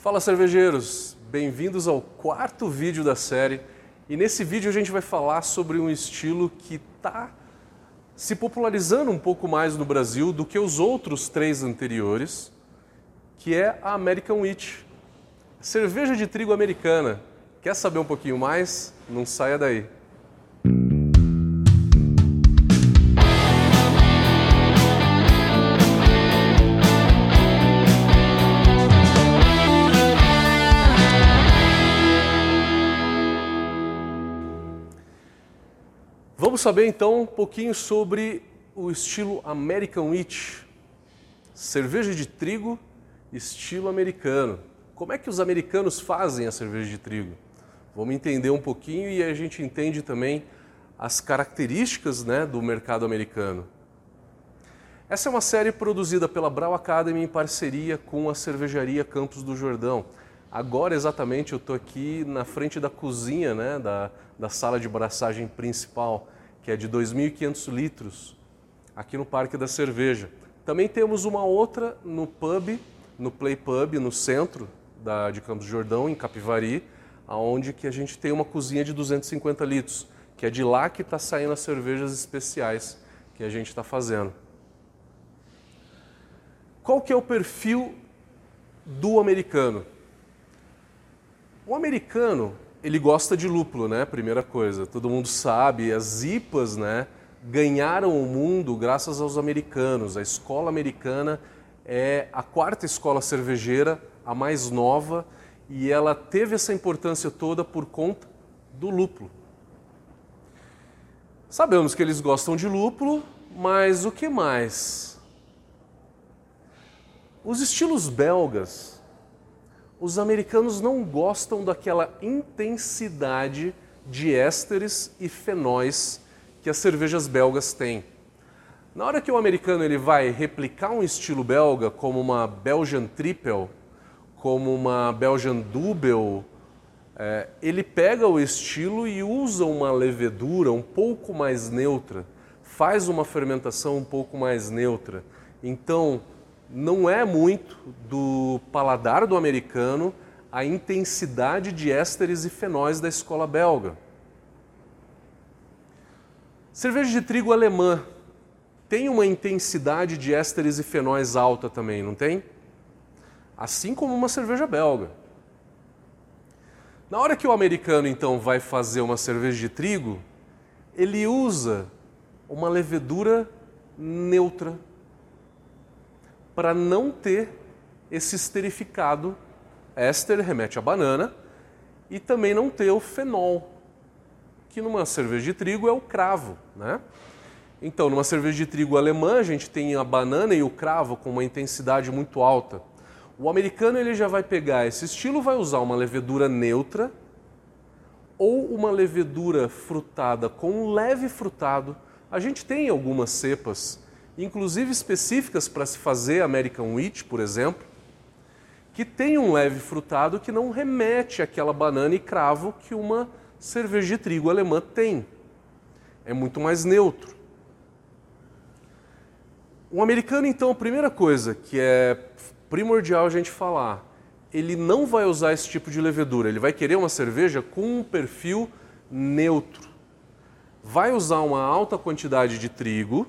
Fala cervejeiros, bem-vindos ao quarto vídeo da série. E nesse vídeo a gente vai falar sobre um estilo que está se popularizando um pouco mais no Brasil do que os outros três anteriores, que é a American Wheat. Cerveja de trigo americana. Quer saber um pouquinho mais? Não saia daí. Vamos saber então um pouquinho sobre o estilo American Wheat, cerveja de trigo estilo americano. Como é que os americanos fazem a cerveja de trigo? Vamos entender um pouquinho e a gente entende também as características né, do mercado americano. Essa é uma série produzida pela Brau Academy em parceria com a cervejaria Campos do Jordão. Agora, exatamente, eu estou aqui na frente da cozinha né, da, da sala de braçagem principal que é de 2.500 litros, aqui no Parque da Cerveja. Também temos uma outra no pub, no Play Pub, no centro da, de Campos do Jordão, em Capivari, aonde que a gente tem uma cozinha de 250 litros, que é de lá que está saindo as cervejas especiais que a gente está fazendo. Qual que é o perfil do americano? O americano ele gosta de lúpulo, né? Primeira coisa, todo mundo sabe, as IPAs, né? Ganharam o mundo graças aos americanos. A escola americana é a quarta escola cervejeira, a mais nova, e ela teve essa importância toda por conta do lúpulo. Sabemos que eles gostam de lúpulo, mas o que mais? Os estilos belgas os americanos não gostam daquela intensidade de ésteres e fenóis que as cervejas belgas têm. Na hora que o americano ele vai replicar um estilo belga, como uma Belgian Triple, como uma Belgian Double, é, ele pega o estilo e usa uma levedura um pouco mais neutra, faz uma fermentação um pouco mais neutra. Então, não é muito do paladar do americano a intensidade de ésteres e fenóis da escola belga. Cerveja de trigo alemã tem uma intensidade de ésteres e fenóis alta também, não tem? Assim como uma cerveja belga. Na hora que o americano então vai fazer uma cerveja de trigo, ele usa uma levedura neutra para não ter esse esterificado. Éster remete à banana e também não ter o fenol, que numa cerveja de trigo é o cravo, né? Então, numa cerveja de trigo alemã, a gente tem a banana e o cravo com uma intensidade muito alta. O americano ele já vai pegar esse estilo, vai usar uma levedura neutra ou uma levedura frutada com um leve frutado. A gente tem algumas cepas inclusive específicas para se fazer American Wheat, por exemplo, que tem um leve frutado que não remete àquela banana e cravo que uma cerveja de trigo alemã tem. É muito mais neutro. Um americano, então, a primeira coisa que é primordial a gente falar, ele não vai usar esse tipo de levedura, ele vai querer uma cerveja com um perfil neutro. Vai usar uma alta quantidade de trigo,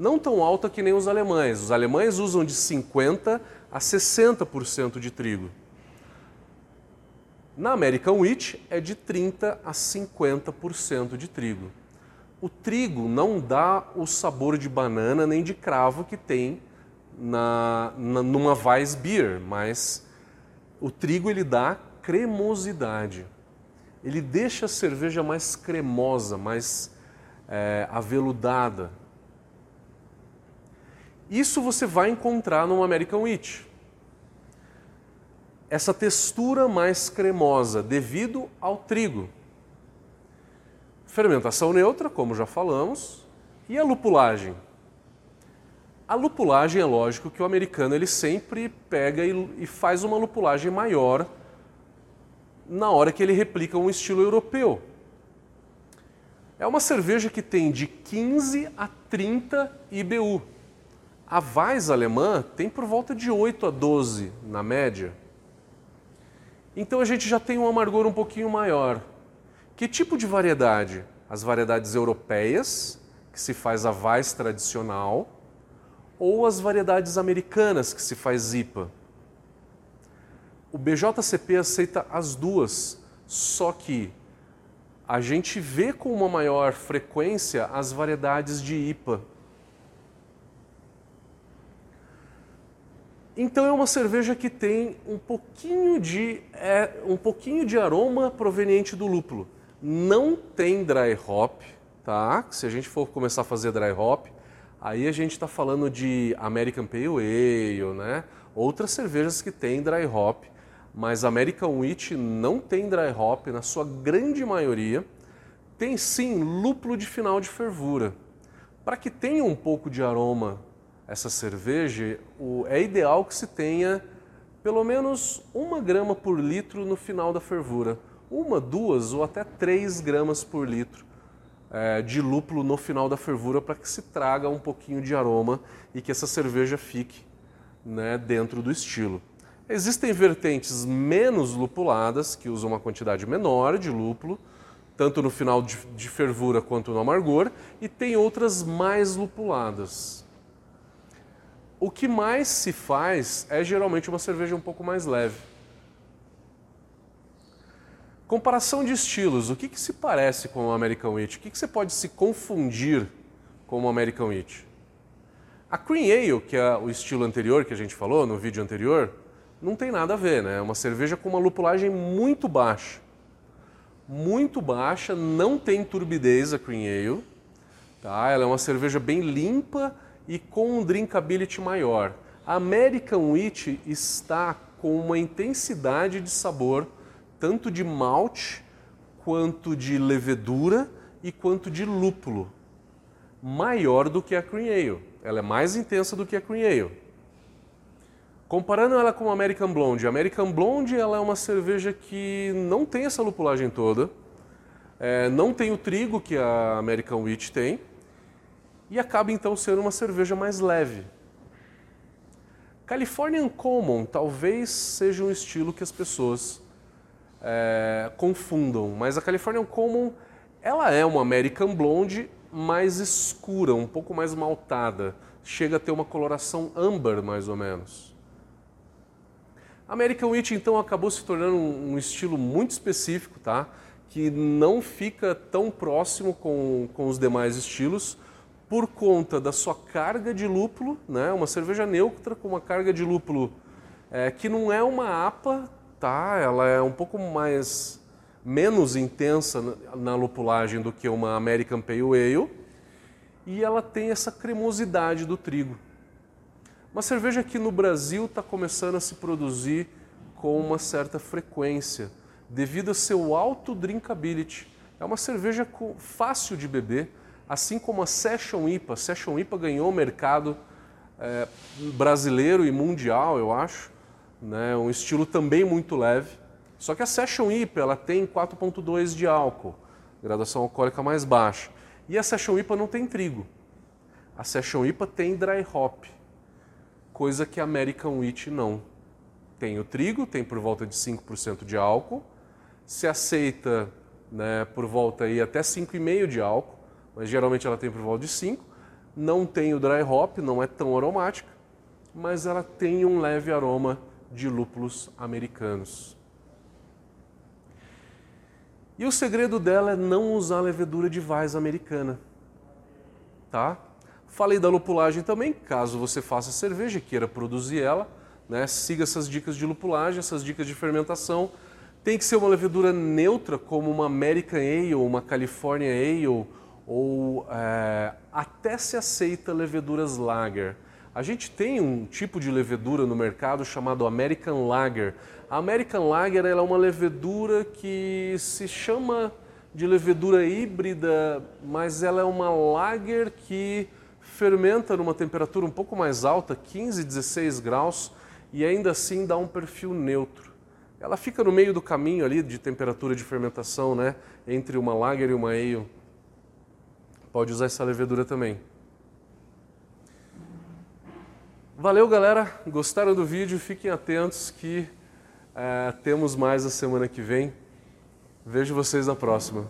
não tão alta que nem os alemães. Os alemães usam de 50% a 60% de trigo. Na American Wheat é de 30% a 50% de trigo. O trigo não dá o sabor de banana nem de cravo que tem na, na, numa Weissbier, mas o trigo ele dá cremosidade. Ele deixa a cerveja mais cremosa, mais é, aveludada. Isso você vai encontrar no American Wheat. Essa textura mais cremosa devido ao trigo. Fermentação neutra, como já falamos, e a lupulagem. A lupulagem é lógico que o americano ele sempre pega e, faz uma lupulagem maior na hora que ele replica um estilo europeu. É uma cerveja que tem de 15 a 30 IBU. A Weiss alemã tem por volta de 8 a 12 na média. Então a gente já tem um amargor um pouquinho maior. Que tipo de variedade? As variedades europeias, que se faz a Weiss tradicional, ou as variedades americanas, que se faz IPA. O BJCP aceita as duas, só que a gente vê com uma maior frequência as variedades de IPA. Então é uma cerveja que tem um pouquinho de, é, um pouquinho de aroma proveniente do lúpulo. Não tem dry hop, tá? Se a gente for começar a fazer dry hop, aí a gente está falando de American Pale Ale, né? Outras cervejas que tem dry hop, mas American Wheat não tem dry hop na sua grande maioria. Tem sim lúpulo de final de fervura. Para que tenha um pouco de aroma essa cerveja, o, é ideal que se tenha pelo menos uma grama por litro no final da fervura. Uma, duas ou até três gramas por litro é, de lúpulo no final da fervura para que se traga um pouquinho de aroma e que essa cerveja fique né, dentro do estilo. Existem vertentes menos lupuladas, que usam uma quantidade menor de lúpulo, tanto no final de, de fervura quanto no amargor, e tem outras mais lupuladas. O que mais se faz é geralmente uma cerveja um pouco mais leve. Comparação de estilos, o que, que se parece com o American Wheat? O que, que você pode se confundir com o American Wheat? A Cream Ale, que é o estilo anterior que a gente falou no vídeo anterior, não tem nada a ver, né? É uma cerveja com uma lupulagem muito baixa. Muito baixa, não tem turbidez a Cream Ale. Tá? Ela é uma cerveja bem limpa e com um drinkability maior. A American Wheat está com uma intensidade de sabor tanto de malte quanto de levedura e quanto de lúpulo maior do que a Cream Ale. Ela é mais intensa do que a Cream Ale. Comparando ela com a American Blonde, a American Blonde ela é uma cerveja que não tem essa lupulagem toda, é, não tem o trigo que a American Wheat tem, e acaba então sendo uma cerveja mais leve. Californian Common talvez seja um estilo que as pessoas é, confundam, mas a Californian Common ela é uma American Blonde mais escura, um pouco mais maltada, chega a ter uma coloração âmbar mais ou menos. American Wheat então acabou se tornando um estilo muito específico, tá? Que não fica tão próximo com, com os demais estilos, por conta da sua carga de lúpulo, né? uma cerveja neutra com uma carga de lúpulo é, que não é uma APA, tá? ela é um pouco mais menos intensa na lupulagem do que uma American Pale Ale e ela tem essa cremosidade do trigo. Uma cerveja que no Brasil está começando a se produzir com uma certa frequência, devido ao seu alto drinkability. É uma cerveja fácil de beber, assim como a Session IPA. Session IPA ganhou o mercado é, brasileiro e mundial, eu acho. Né? Um estilo também muito leve. Só que a Session IPA ela tem 4,2 de álcool, graduação alcoólica mais baixa. E a Session IPA não tem trigo. A Session IPA tem dry hop, coisa que a American Wheat não. Tem o trigo, tem por volta de 5% de álcool, se aceita né, por volta aí até 5,5% de álcool mas geralmente ela tem por volta de 5. Não tem o dry hop, não é tão aromática, mas ela tem um leve aroma de lúpulos americanos. E o segredo dela é não usar levedura de vais americana. Tá? Falei da lupulagem também, caso você faça cerveja e queira produzir ela, né? siga essas dicas de lupulagem, essas dicas de fermentação. Tem que ser uma levedura neutra, como uma American Ale, uma California Ale, ou é, até se aceita leveduras lager. A gente tem um tipo de levedura no mercado chamado American Lager. A American Lager é uma levedura que se chama de levedura híbrida, mas ela é uma lager que fermenta numa temperatura um pouco mais alta, 15, 16 graus, e ainda assim dá um perfil neutro. Ela fica no meio do caminho ali de temperatura de fermentação, né, entre uma lager e uma ale pode usar essa levedura também. Valeu, galera. Gostaram do vídeo? Fiquem atentos que É, temos mais a semana que vem. Vejo vocês na próxima.